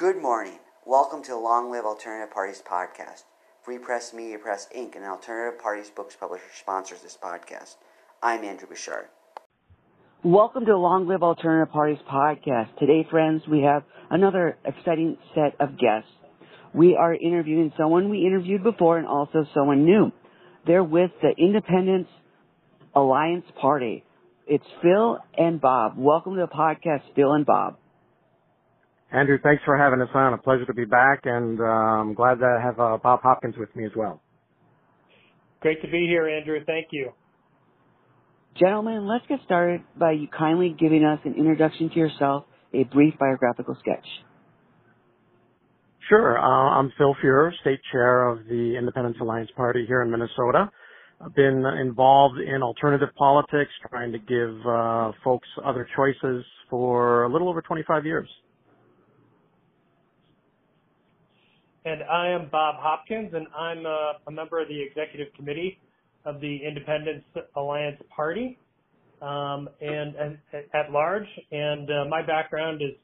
Good morning. Welcome to the Long Live Alternative Parties podcast. Free Press Media Press Inc., an alternative parties books publisher, sponsors this podcast. I'm Andrew Bouchard. Welcome to the Long Live Alternative Parties podcast. Today, friends, we have another exciting set of guests. We are interviewing someone we interviewed before and also someone new. They're with the Independence Alliance Party. It's Phil and Bob. Welcome to the podcast, Phil and Bob. Andrew, thanks for having us on. A pleasure to be back, and uh, I'm glad to have uh, Bob Hopkins with me as well. Great to be here, Andrew. Thank you. Gentlemen, let's get started by you kindly giving us an introduction to yourself, a brief biographical sketch. Sure. Uh, I'm Phil Fuehrer, state chair of the Independence Alliance Party here in Minnesota. I've been involved in alternative politics, trying to give uh, folks other choices for a little over 25 years. And I am Bob Hopkins, and I'm a, a member of the executive committee of the Independence Alliance Party, um, and, and, at large. And uh, my background is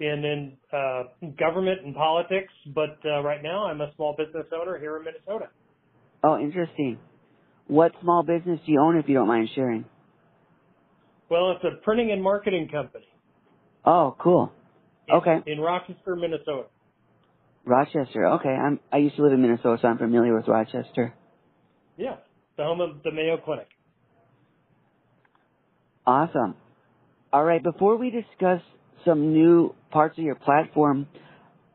been in uh, government and politics, but uh, right now I'm a small business owner here in Minnesota. Oh, interesting. What small business do you own, if you don't mind sharing? Well, it's a printing and marketing company. Oh, cool. In, okay. In Rochester, Minnesota. Rochester. Okay. I'm. I used to live in Minnesota, so I'm familiar with Rochester. Yeah, the home of the Mayo Clinic. Awesome. All right. Before we discuss some new parts of your platform,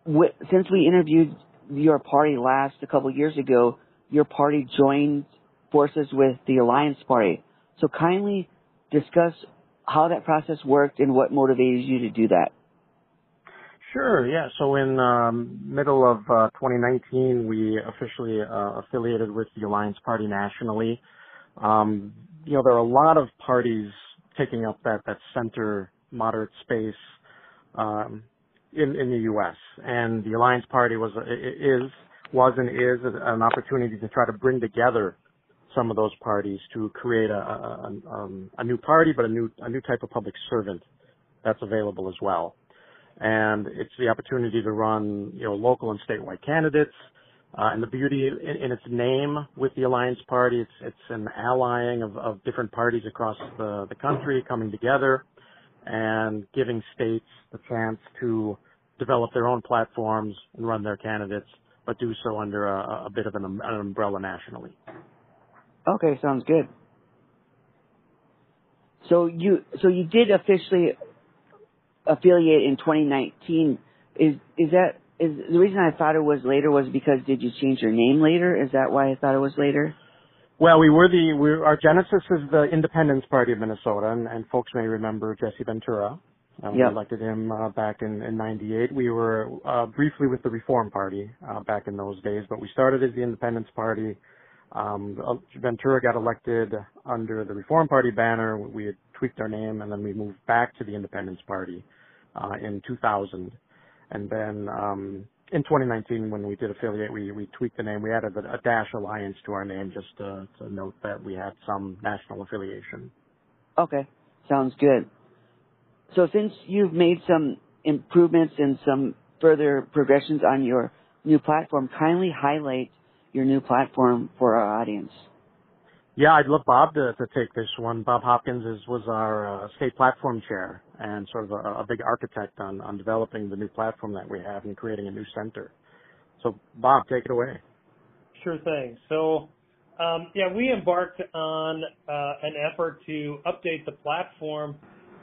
since we interviewed your party last a couple years ago, your party joined forces with the Alliance Party. So kindly discuss how that process worked and what motivated you to do that. Sure. Yeah. So in um, middle of uh, 2019, we officially uh, affiliated with the Alliance Party nationally. Um, you know, there are a lot of parties taking up that that center moderate space um, in in the U.S. and the Alliance Party was is was and is an opportunity to try to bring together some of those parties to create a a, um, a new party, but a new a new type of public servant that's available as well. And it's the opportunity to run you know local and statewide candidates. Uh, and the beauty in, in, its name with the Alliance Party, it's it's an allying of, of different parties across the, the country coming together and giving states the chance to develop their own platforms and run their candidates, but do so under a, a bit of an, an umbrella nationally. Okay, sounds good. So you so you did officially affiliate in 2019. Is is that is the reason I thought it was later was because did you change your name later? Is that why I thought it was later? Well, we were the we our genesis is the Independence Party of Minnesota, and, and folks may remember Jesse Ventura. Uh, yep. We elected him uh, back in, in '98. We were uh, briefly with the Reform Party uh, back in those days, but we started as the Independence Party um, uh, Ventura got elected under the Reform Party banner. We had tweaked our name, and then we moved back to the Independence Party in 2000. And then um, in 2019, when we did affiliate, we, we tweaked the name. We added a, a dash alliance to our name just to, to note that we had some national affiliation. Okay, sounds good. So since you've made some improvements and some further progressions on your new platform, kindly highlight your new platform for our audience. Yeah, I'd love Bob to, to take this one. Bob Hopkins is, was our uh, state platform chair and sort of a, a big architect on, on developing the new platform that we have and creating a new center. So, Bob, take it away. Sure thing. So, um, yeah, we embarked on uh, an effort to update the platform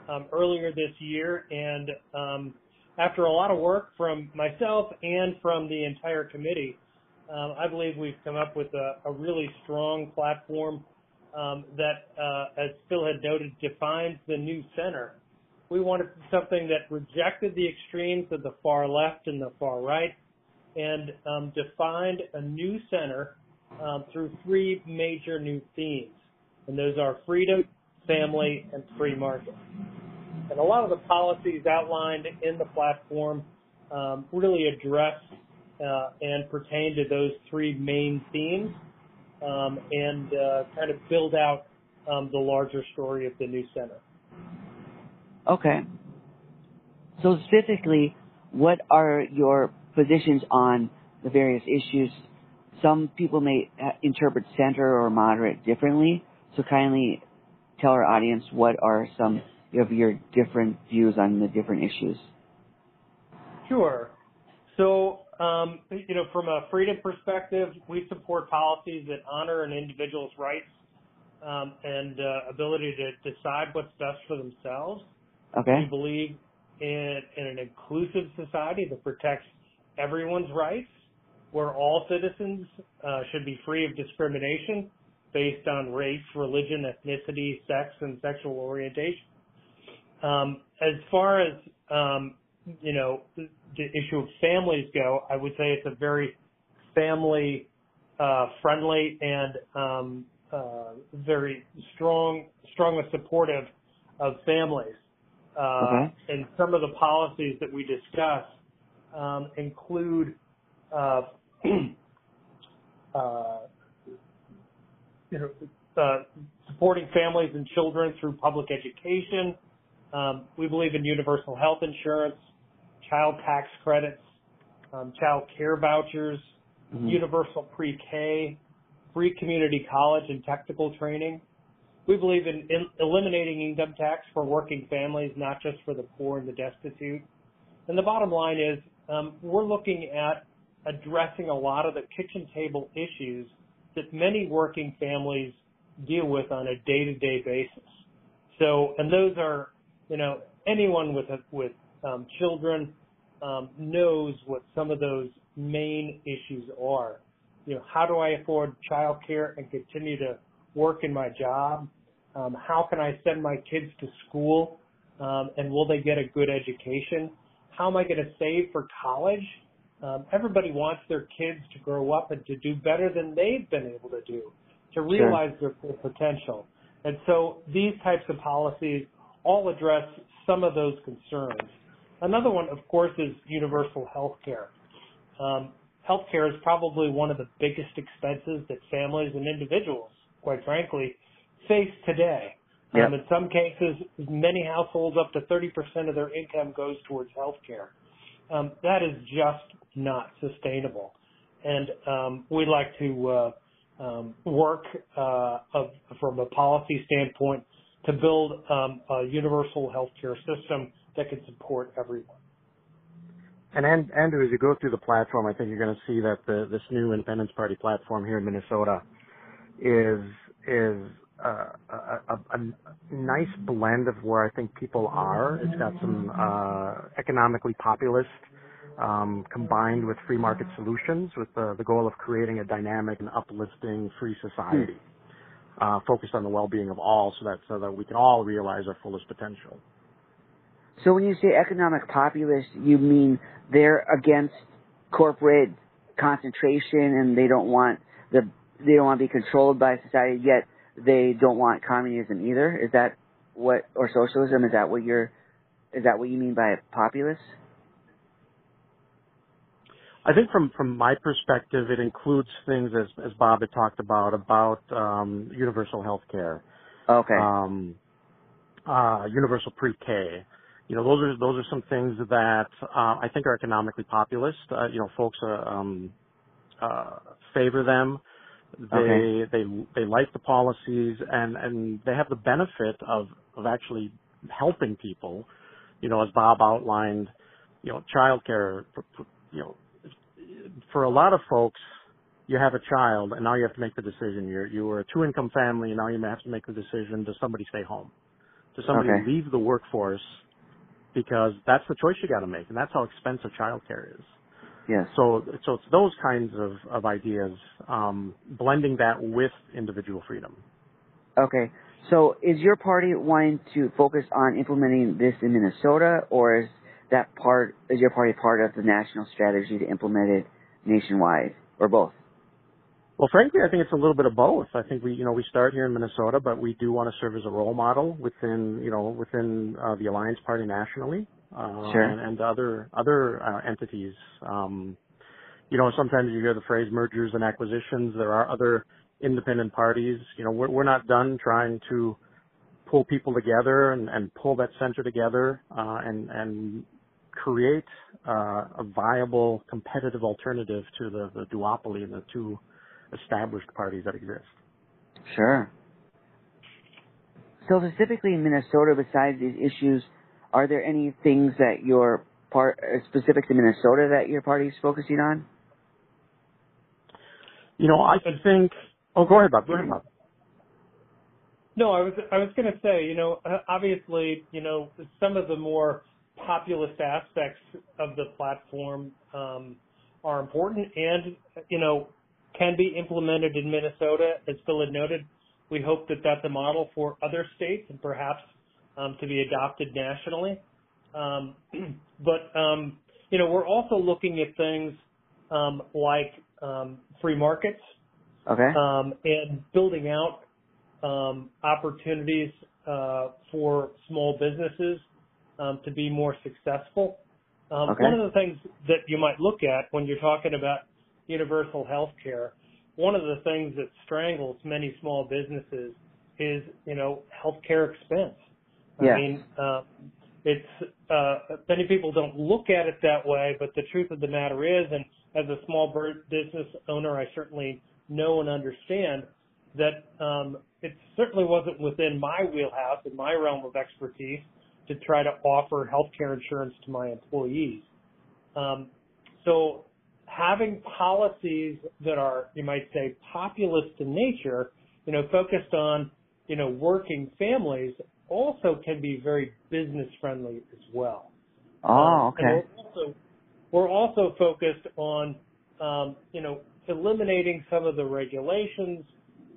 um, earlier this year, and um, after a lot of work from myself and from the entire committee, um, I believe we've come up with a, a really strong platform um, that, uh, as Phil had noted, defines the new center. We wanted something that rejected the extremes of the far left and the far right and um, defined a new center um, through three major new themes. And those are freedom, family, and free market. And a lot of the policies outlined in the platform um, really address uh, and pertain to those three main themes um, and uh, kind of build out um, the larger story of the new center. Okay. So specifically, what are your positions on the various issues? Some people may interpret center or moderate differently, so kindly tell our audience what are some of your different views on the different issues. Sure. So, you know, from a freedom perspective, we support policies that honor an individual's rights um, and uh, ability to decide what's best for themselves. Okay. We believe in, in an inclusive society that protects everyone's rights, where all citizens uh, should be free of discrimination based on race, religion, ethnicity, sex, and sexual orientation. Um, as far as um, you know, the issue of families go, I would say it's a very family uh, friendly and um, uh, very strong, strongly supportive of families. Uh, okay. And some of the policies that we discuss um, include, uh, uh, you know, uh, supporting families and children through public education. Um, we believe in universal health insurance, child tax credits, um, child care vouchers, mm-hmm. universal pre-K, free community college and technical training. We believe in, in, eliminating income tax for working families, not just for the poor and the destitute. And the bottom line is um, we're looking at addressing a lot of the kitchen table issues that many working families deal with on a day-to-day basis. So, and those are, you know, anyone with a, with um, children um, knows what some of those main issues are. You know, how do I afford childcare and continue to work in my job? Um, how can I send my kids to school? Um, and will they get a good education? How am I going to save for college? Um, everybody wants their kids to grow up and to do better than they've been able to do, to realize sure. their full potential. And so these types of policies all address some of those concerns. Another one, of course, is universal health care. Um, health care is probably one of the biggest expenses that families and individuals, quite frankly, face today. Yep. Um, in some cases, many households, up to 30% of their income goes towards health care. Um, that is just not sustainable. And um, we'd like to uh, um, work uh, of, from a policy standpoint to build um, a universal healthcare system that can support everyone. And Andrew, as you go through the platform, I think you're going to see that the, this new Independence Party platform here in Minnesota is is uh, a, a, a, nice blend of where I think people are. It's got some uh, economically populist um, combined with free market solutions, with the, the goal of creating a dynamic and uplifting free society. Uh, focused on the well-being of all, so that so that we can all realize our fullest potential. So when you say economic populist, you mean they're against corporate concentration and they don't want the they don't want to be controlled by society yet they don't want communism either is that what or socialism is that what you're is that what you mean by populist I think from from my perspective, it includes things as as Bob had talked about about um, universal health care. Okay. Um, uh, universal pre-K. You know, those are those are some things that uh, I think are economically populist. Uh, you know, folks uh, um, uh, favor them. They okay. they they like the policies and and they have the benefit of of actually helping people. You know, as Bob outlined, you know, childcare, you know, for a lot of folks, you have a child and now you have to make the decision. You're you were a two income family and now you have to make the decision: does somebody stay home? Does somebody okay. leave the workforce? Because that's the choice you got to make, and that's how expensive childcare is. Yeah. So so it's those kinds of of ideas, um, blending that with individual freedom. Okay. So is your party wanting to focus on implementing this in Minnesota, or is that part is your party part of the national strategy to implement it nationwide, or both? Well, frankly, I think it's a little bit of both. I think we, you know, we start here in Minnesota, but we do want to serve as a role model within, you know, within uh, the Alliance Party nationally, uh, sure. and, and other other uh, entities. Um, you know, sometimes you hear the phrase mergers and acquisitions. There are other independent parties. You know, we're, we're not done trying to pull people together and, and pull that center together uh, and and create uh, a viable competitive alternative to the, the duopoly, the two established parties that exist. Sure. So specifically in Minnesota, besides these issues, are there any things that your part uh, specific to Minnesota that your party is focusing on? You know, I could think. Oh, go ahead, Bob. Go ahead, Bob. No, I was I was going to say, you know, uh, obviously, you know, some of the more populist aspects of the platform um, are important, and you know, can be implemented in Minnesota. As Phil had noted, we hope that that's a model for other states and perhaps um, to be adopted nationally. Um, but um, you know, we're also looking at things um, like um, free markets Okay. um, and building out um, opportunities uh, for small businesses um, to be more successful. Um, Okay. One of the things that you might look at when you're talking about universal health care, one of the things that strangles many small businesses is, you know, healthcare expense. I mean, uh, it's uh, many people don't look at it that way, but the truth of the matter is, and as a small business owner, I certainly know and understand that um, it certainly wasn't within my wheelhouse and my realm of expertise to try to offer healthcare insurance to my employees. Um, so having policies that are, you might say, populist in nature, you know, focused on, you know, working families also can be very business friendly as well. Oh, okay. We're also, we're also focused on, um, you know, eliminating some of the regulations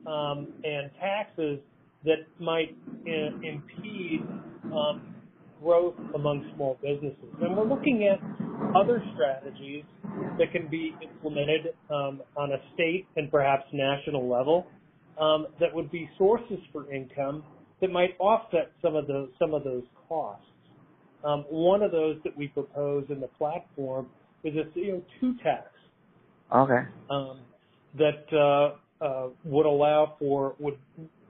um, and taxes that might uh, impede um, growth among small businesses. And we're looking at other strategies that can be implemented um, on a state and perhaps national level um, that would be sources for income that might offset some of those some of those costs. Um, one of those that we propose in the platform is a CO2 tax Okay. um, that uh, uh, would allow for would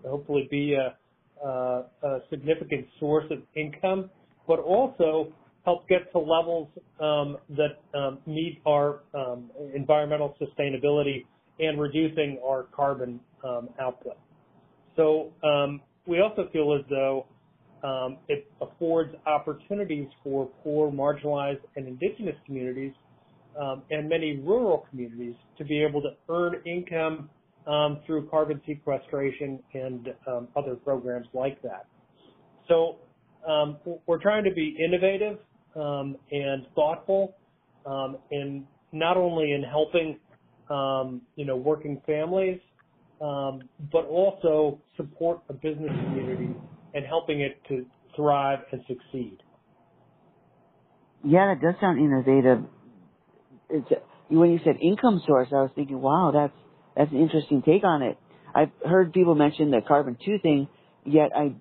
hopefully be a, a significant source of income, but also help get to levels um, that um, meet our um, environmental sustainability and reducing our carbon um, output. So um, we also feel as though um, it affords opportunities for poor, marginalized, and indigenous communities um, and many rural communities to be able to earn income through carbon sequestration and um, other programs like that. So um, we're trying to be innovative um, and thoughtful um, in not only in helping um, you know working families, um, but also support a business community and helping it to thrive and succeed. Yeah, that does sound innovative. It's when you said income source, I was thinking, wow, that's that's an interesting take on it. I've heard people mention the carbon two thing, yet I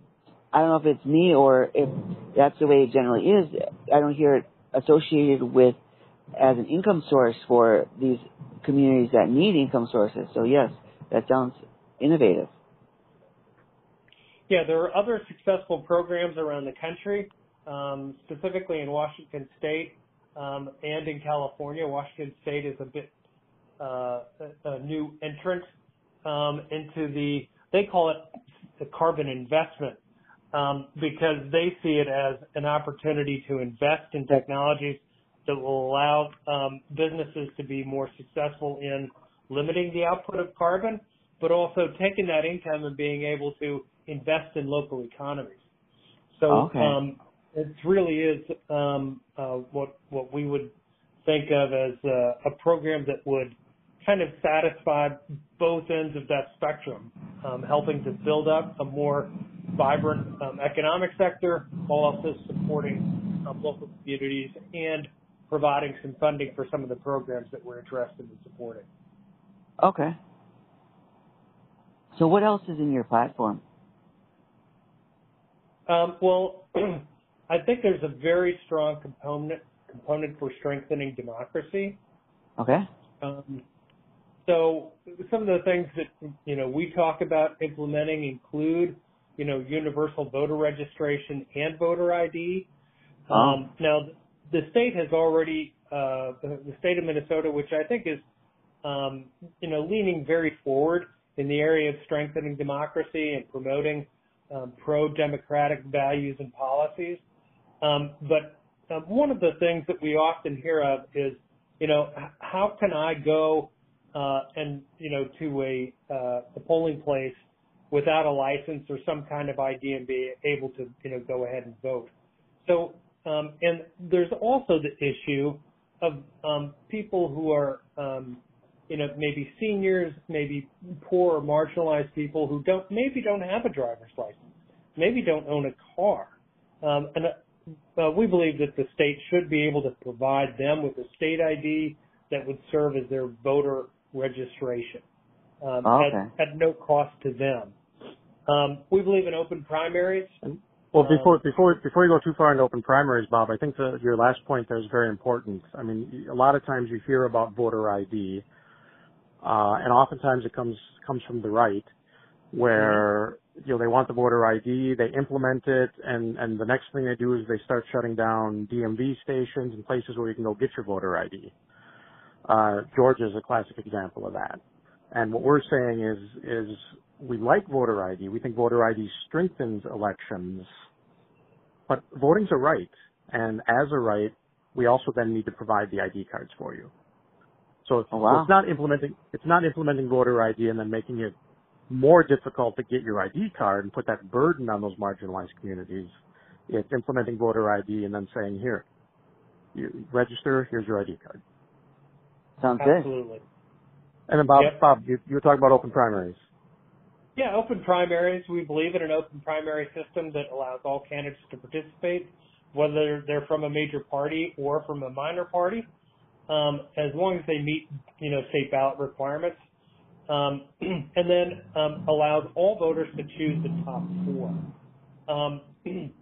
I don't know if it's me or if that's the way it generally is. I don't hear it associated with as an income source for these communities that need income sources. So yes, that sounds innovative. Yeah, there are other successful programs around the country, um, specifically in Washington State um, and in California. Washington State is a bit new entrant um, into the they call it the carbon investment um, because they see it as an opportunity to invest in technologies that will allow um, businesses to be more successful in limiting the output of carbon, but also taking that income and being able to invest in local economies. So Okay. um, it really is um, uh, what what we would think of as uh, a program that would kind of satisfied both ends of that spectrum, um, helping to build up a more vibrant um, economic sector while also supporting um, local communities and providing some funding for some of the programs that we're interested in supporting. Okay. So what else is in your platform? Um, well, I think there's a very strong component component for strengthening democracy. Okay. Um, so some of the things that you know we talk about implementing include you know universal voter registration and voter ID. Oh. Um, now the state has already, uh, the, state of Minnesota, which I think is, um, you know, leaning very forward in the area of strengthening democracy and promoting um, pro-democratic values and policies. Um, but uh, one of the things that we often hear of is, you know, how can I go and you know to a, uh, a polling place without a license or some kind of ID and be able to you know go ahead and vote. So um, and there's also the issue of um, people who are um, you know maybe seniors, maybe poor or marginalized people who don't maybe don't have a driver's license, maybe don't own a car, um, and uh, we believe that the state should be able to provide them with a state ID that would serve as their voter registration um, oh, okay. at, at no cost to them. Um, we believe in open primaries. Well, before before before you go too far into open primaries, Bob, I think the, your last point there is very important. I mean, a lot of times you hear about voter ID, uh, and oftentimes it comes comes from the right, where you know they want the voter ID, they implement it, and and the next thing they do is they start shutting down DMV stations and places where you can go get your voter ID. Uh, Georgia is a classic example of that. And what we're saying is, is we like voter ID. We think voter ID strengthens elections, but voting's a right. And as a right, we also then need to provide the ID cards for you. So it's, oh, wow. so it's not implementing, it's not implementing voter ID and then making it more difficult to get your ID card and put that burden on those marginalized communities. It's implementing voter ID and then saying, here, you register, here's your ID card. Sounds Absolutely. good. And about Bob, Yep. Bob, you, you were talking about open primaries. Yeah, open primaries. We believe in an open primary system that allows all candidates to participate, whether they're from a major party or from a minor party, um, as long as they meet, you know, state ballot requirements. Um, and then um, allows all voters to choose the top four. Um,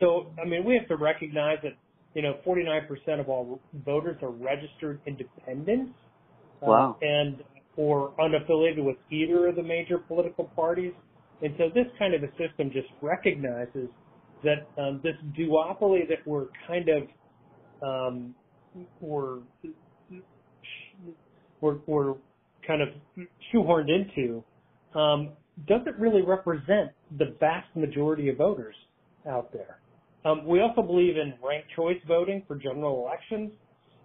so, I mean, we have to recognize that, you know, 49% of all voters are registered independents. uh, Wow. and or unaffiliated with either of the major political parties. And so this kind of a system just recognizes that um, this duopoly that we're kind of um, we're, we're we're kind of shoehorned into um, doesn't really represent the vast majority of voters out there. Um, we also believe in ranked choice voting for general elections.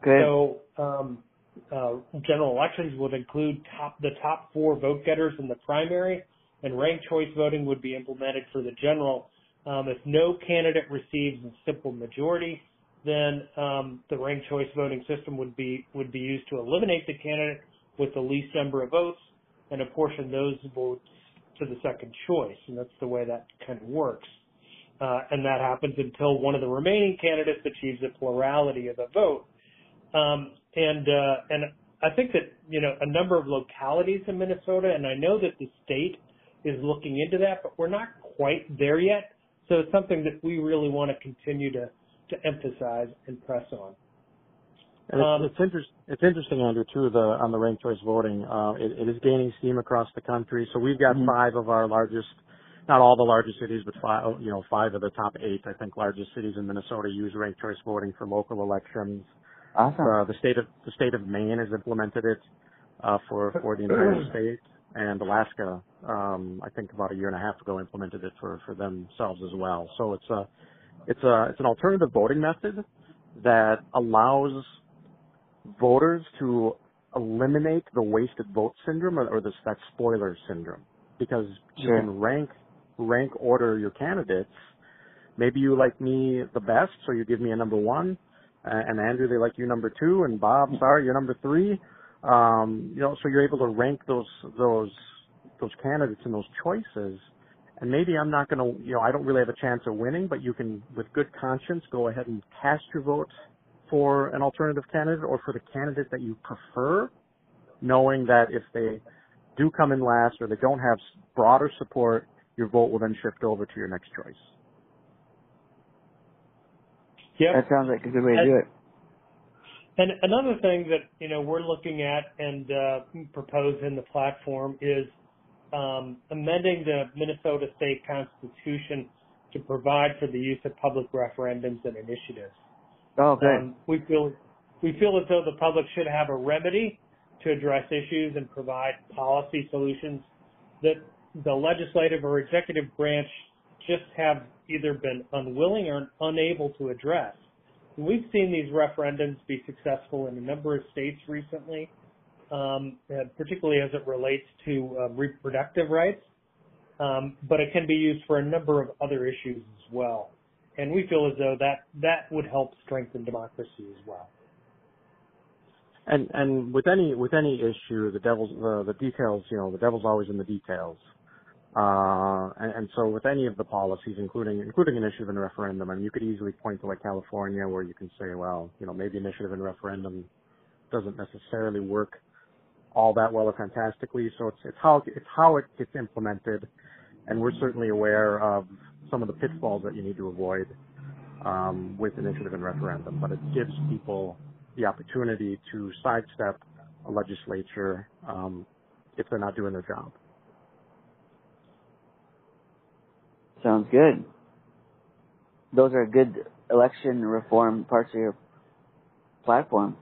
Good. So um, uh, general elections would include top the top four vote getters in the primary, and ranked choice voting would be implemented for the general. Um, if no candidate receives a simple majority, then um, the ranked choice voting system would be would be used to eliminate the candidate with the least number of votes and apportion those votes to the second choice, and that's the way that kind of works. Uh, and that happens until one of the remaining candidates achieves a plurality of the vote. Um, and uh, and I think that you know a number of localities in Minnesota, and I know that the state is looking into that, but we're not quite there yet. So it's something that we really want to continue to to emphasize and press on. And Um, it's, it's, interest, it's interesting, Andrew, too, the, on the ranked choice voting. Uh, it, it is gaining steam across the country. So we've got Mhm. five of our largest, not all the largest cities, but five, you know, five of the top eight, I think, largest cities in Minnesota use ranked choice voting for local elections. Awesome. Uh, the state of the state of Maine has implemented it uh, for for the entire state, and Alaska, um, I think about a year and a half ago, implemented it for for themselves as well. So it's a it's a it's an alternative voting method that allows voters to eliminate the wasted vote syndrome or, or this that spoiler syndrome because you Sure. can rank rank order your candidates. Maybe you like me the best, so you give me a number one, and Andrew they like you number two, and Bob, sorry, you're number three. Um, you know, so you're able to rank those those those candidates and those choices. And maybe I'm not going to, you know, I don't really have a chance of winning, but you can, with good conscience, go ahead and cast your vote for an alternative candidate or for the candidate that you prefer, knowing that if they do come in last or they don't have broader support, your vote will then shift over to your next choice. Yep. That sounds like a good way to And- do it. And another thing that you know we're looking at and uh, propose in the platform is um, amending the Minnesota State Constitution to provide for the use of public referendums and initiatives. Oh, good. Um, we feel we feel as though the public should have a remedy to address issues and provide policy solutions that the legislative or executive branch just have either been unwilling or unable to address. We've seen these referendums be successful in a number of states recently, um, particularly as it relates to uh, reproductive rights, um, but it can be used for a number of other issues as well. And we feel as though that that would help strengthen democracy as well. And and with any with any issue, the devil's the the details. You know, the devil's always in the details. Uh, and, and so with any of the policies, including including initiative and referendum, I mean, you could easily point to like California, where you can say, well, you know, maybe initiative and referendum doesn't necessarily work all that well or fantastically. So it's it's how it's how it gets implemented, and we're certainly aware of some of the pitfalls that you need to avoid um, with initiative and referendum. But it gives people the opportunity to sidestep a legislature um, if they're not doing their job. Sounds good. Those are good election reform parts of your platform.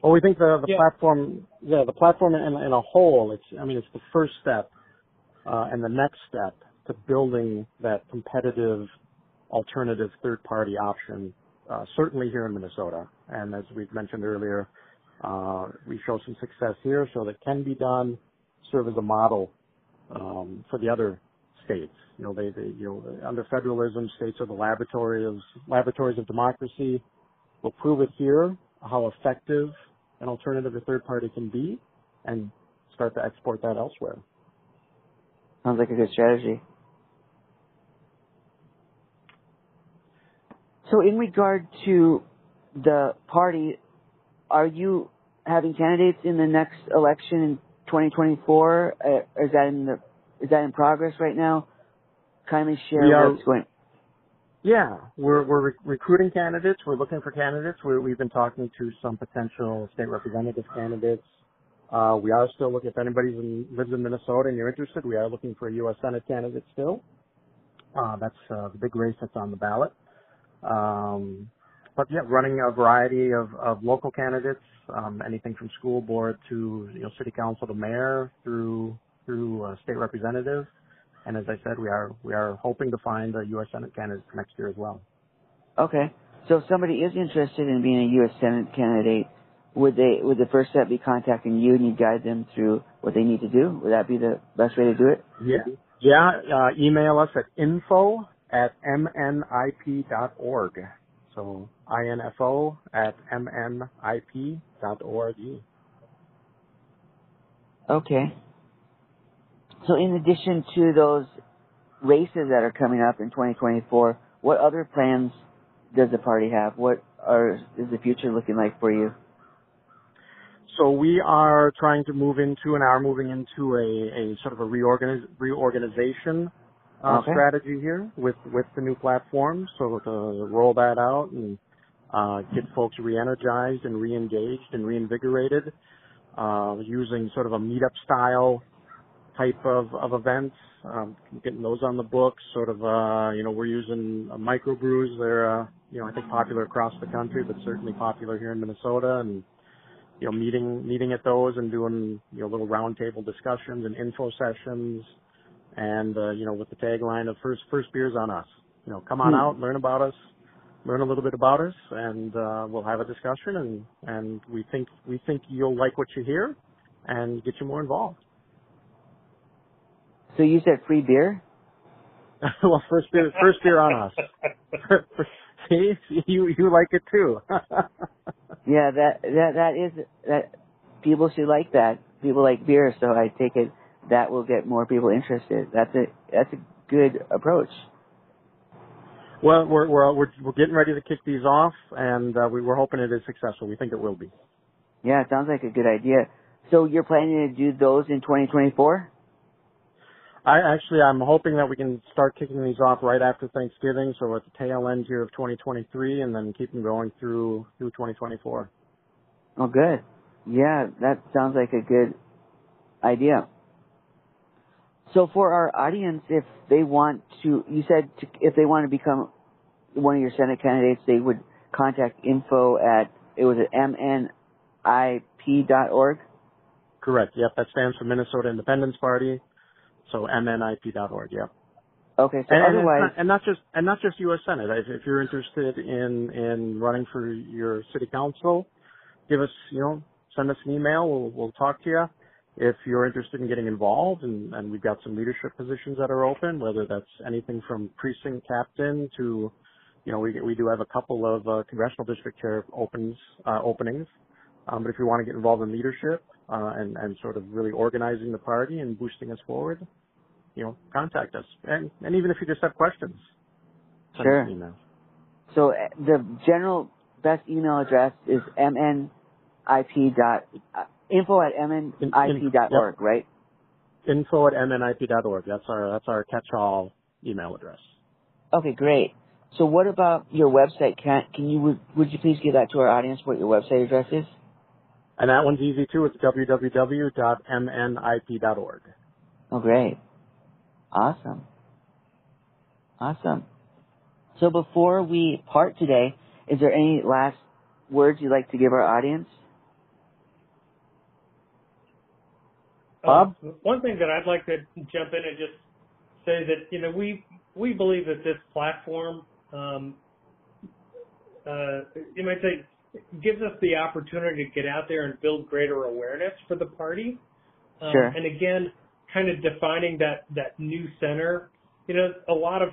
Well, we think the the Yeah. platform, yeah, the platform in, in a whole, it's, I mean, it's the first step, uh, and the next step to building that competitive alternative third party option, uh, certainly here in Minnesota. And as we've mentioned earlier, uh, we show some success here, so that can be done, serve as a model um, for the other states. You know, they, they, you know, under federalism, states are the laboratories, laboratories of democracy. We'll prove it here how effective an alternative to third party can be, and start to export that elsewhere. Sounds like a good strategy. So, in regard to the party, are you having candidates in the next election 2024? Uh, is that in the is that in progress right now? Kindly share are- what's going. Yeah, we're we're re- recruiting candidates. We're looking for candidates. we we've been talking to some potential state representative candidates. Uh, we are still looking. If anybody lives in Minnesota and you're interested, we are looking for a U.S. Senate candidate still. Uh, that's uh, the big race that's on the ballot. Um, but yeah, running a variety of, of local candidates, anything from school board to you know city council to mayor through through uh, state representative. And as I said, we are we are hoping to find a U.S. Senate candidate next year as well. Okay, so if somebody is interested in being a U.S. Senate candidate, would they would the first step be contacting you and you guide them through what they need to do? Would that be the best way to do it? Yeah. Yeah. Uh, email us at info at mnip.org. So info at mnip.org. Okay. So in addition to those races that are coming up in 2024, what other plans does the party have? What are is the future looking like for you? So we are trying to move into and are moving into a, a sort of a reorganiz- reorganization uh, Okay. strategy here with, with the new platform. So to roll that out and uh, get folks re-energized and re-engaged and reinvigorated uh, using sort of a meetup style type of, of events, um, getting those on the books. Sort of, uh, you know, we're using uh, microbrews. They're, uh, you know, I think popular across the country, but certainly popular here in Minnesota. And you know, meeting meeting at those and doing you know little roundtable discussions and info sessions, and uh, you know, with the tagline of first first beers on us. You know, come on Hmm. out, learn about us, learn a little bit about us, and uh, we'll have a discussion. And and we think we think you'll like what you hear, and get you more involved. So you said free beer? well, first beer, first beer on us. See, you you like it too. Yeah, that that that is that people should like that. People like beer, so I take it that will get more people interested. That's a that's a good approach. well, we're we're we're we're getting ready to kick these off, and uh, we, we're hoping it is successful. We think it will be. Yeah, it sounds like a good idea. So you're planning to do those in 2024? I actually, I'm hoping that we can start kicking these off right after Thanksgiving, so at the tail end here of 2023, and then keep them going through through 2024. Oh, good. Yeah, that sounds like a good idea. So for our audience, if they want to, you said to, if they want to become one of your Senate candidates, they would contact info at it was at mnip.org. Correct. Yep, that stands for Minnesota Independence Party. So mnip.org. Yep. Okay, so and, otherwise, and, not, and not just and not just U.S. Senate. If, if you're interested in in running for your city council, give us you know send us an email. We'll we'll talk to you. If you're interested in getting involved, and, and we've got some leadership positions that are open, whether that's anything from precinct captain to, you know, we we do have a couple of uh, congressional district chair opens uh, openings. Um, but if you want to get involved in leadership uh, and and sort of really organizing the party and boosting us forward, you know, contact us. And and even if you just have questions, send Sure. us an email. so uh, the general best email address is mnip dot uh, info at mnip dot org, right? Info at mnip.org. That's our that's our catch-all email address. Okay, great. So what about your website? Can can you would, would you please give that to our audience what your website address is? And that one's easy too. It's www.mnip.org. Oh, great. Awesome. Awesome. So before we part today, is there any last words you'd like to give our audience? Bob? Uh, one thing that I'd like to jump in and just say that you know we we believe that this platform, um, uh, you might say, gives us the opportunity to get out there and build greater awareness for the party. Um, Sure. And again, kind of defining that that new center. You know, a lot of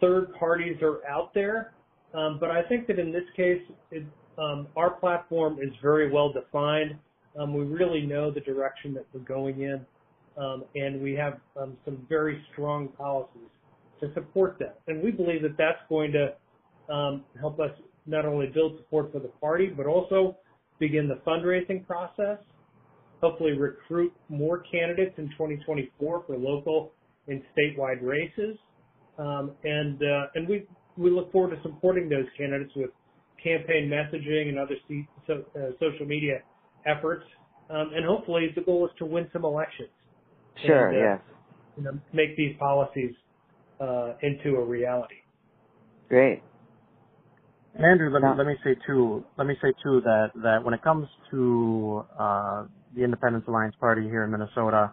third parties are out there, um, but I think that in this case, it, um, our platform is very well defined. Um, we really know the direction that we're going in, um, and we have um, some very strong policies to support that. And we believe that that's going to um, help us not only build support for the party, but also begin the fundraising process. Hopefully, recruit more candidates in 2024 for local and statewide races, um, and uh, and we we look forward to supporting those candidates with campaign messaging and other so, uh, social media efforts. Um, and hopefully, the goal is to win some elections. Sure, And, uh, yes. You know, make these policies uh, into a reality. Great. Andrew, let me let me say too. Let me say too that that when it comes to uh, the Independence Alliance Party here in Minnesota,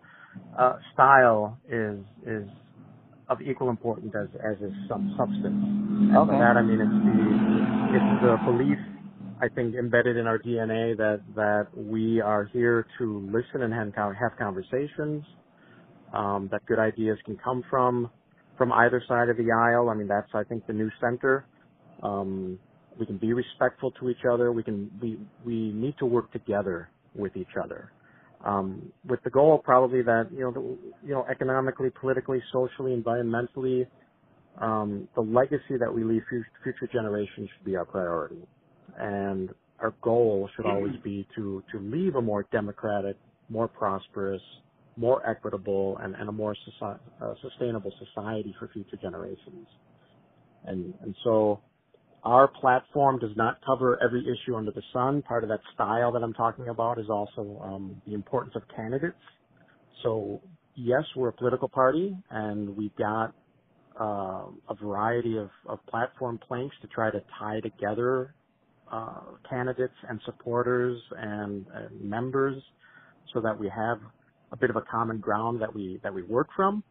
uh, style is is of equal importance as as is some substance. And Okay. by that I mean it's the it's the belief I think embedded in our DNA that that we are here to listen and have conversations. Um, that good ideas can come from from either side of the aisle. I mean that's I think the new center. Um, we can be respectful to each other. We can we we need to work together with each other, um, with the goal probably that you know the, you know economically, politically, socially, environmentally, um, the legacy that we leave future generations should be our priority, and our goal should always be to to leave a more democratic, more prosperous, more equitable, and, and a more soci- uh, sustainable society for future generations. And and so our platform does not cover every issue under the sun. Part of that style that I'm talking about is also um, the importance of candidates. So yes, we're a political party, and we've got uh, a variety of, of platform planks to try to tie together uh, candidates and supporters and, and members, so that we have a bit of a common ground that we that we work from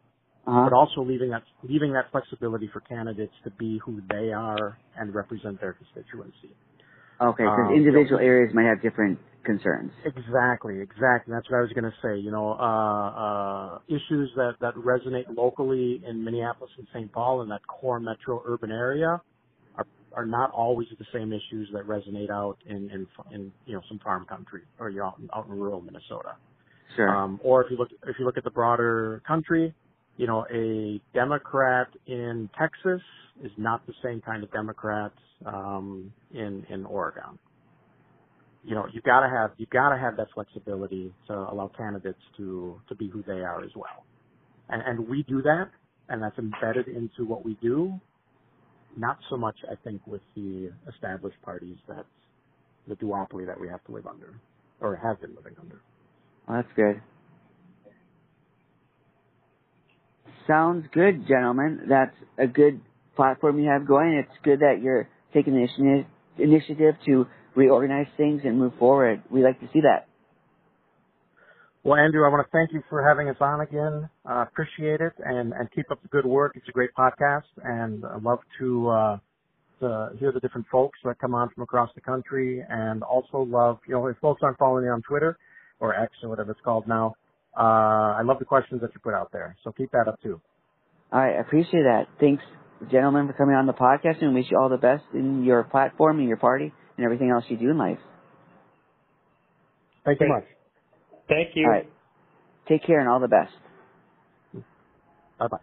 Uh-huh. but also leaving that leaving that flexibility for candidates to be who they are and represent their constituency. Okay, because Um, individual areas might have different concerns. Exactly, exactly. That's what I was going to say. You know, uh, uh, issues that that resonate locally in Minneapolis and St. Paul in that core metro urban area are not always the same issues that resonate out in in, in you know some farm country or you know, out, in- out in rural Minnesota. Sure. Um, or if you look if you look at the broader country, you know, a Democrat in Texas is not the same kind of Democrat um, in in Oregon. You know, you gotta have you gotta have that flexibility to allow candidates to to be who they are as well, and and we do that, and that's embedded into what we do. Not so much, I think, with the established parties that the duopoly that we have to live under or have been living under. Well, that's good. Sounds good, gentlemen. That's a good platform you have going. It's good that you're taking the initiative to reorganize things and move forward. We like to see that. Well, Andrew, I want to thank you for having us on again. Uh, appreciate it and, and keep up the good work. It's a great podcast and I love to, uh, to hear the different folks that come on from across the country and also love, you know, if folks aren't following you on Twitter or X or whatever it's called now, uh, I love the questions that you put out there. So keep that up too. All right. I appreciate that. Thanks, gentlemen, for coming on the podcast and wish you all the best in your platform and your party and everything else you do in life. Thank you much. Thank you. All right. Take care and all the best. Bye bye.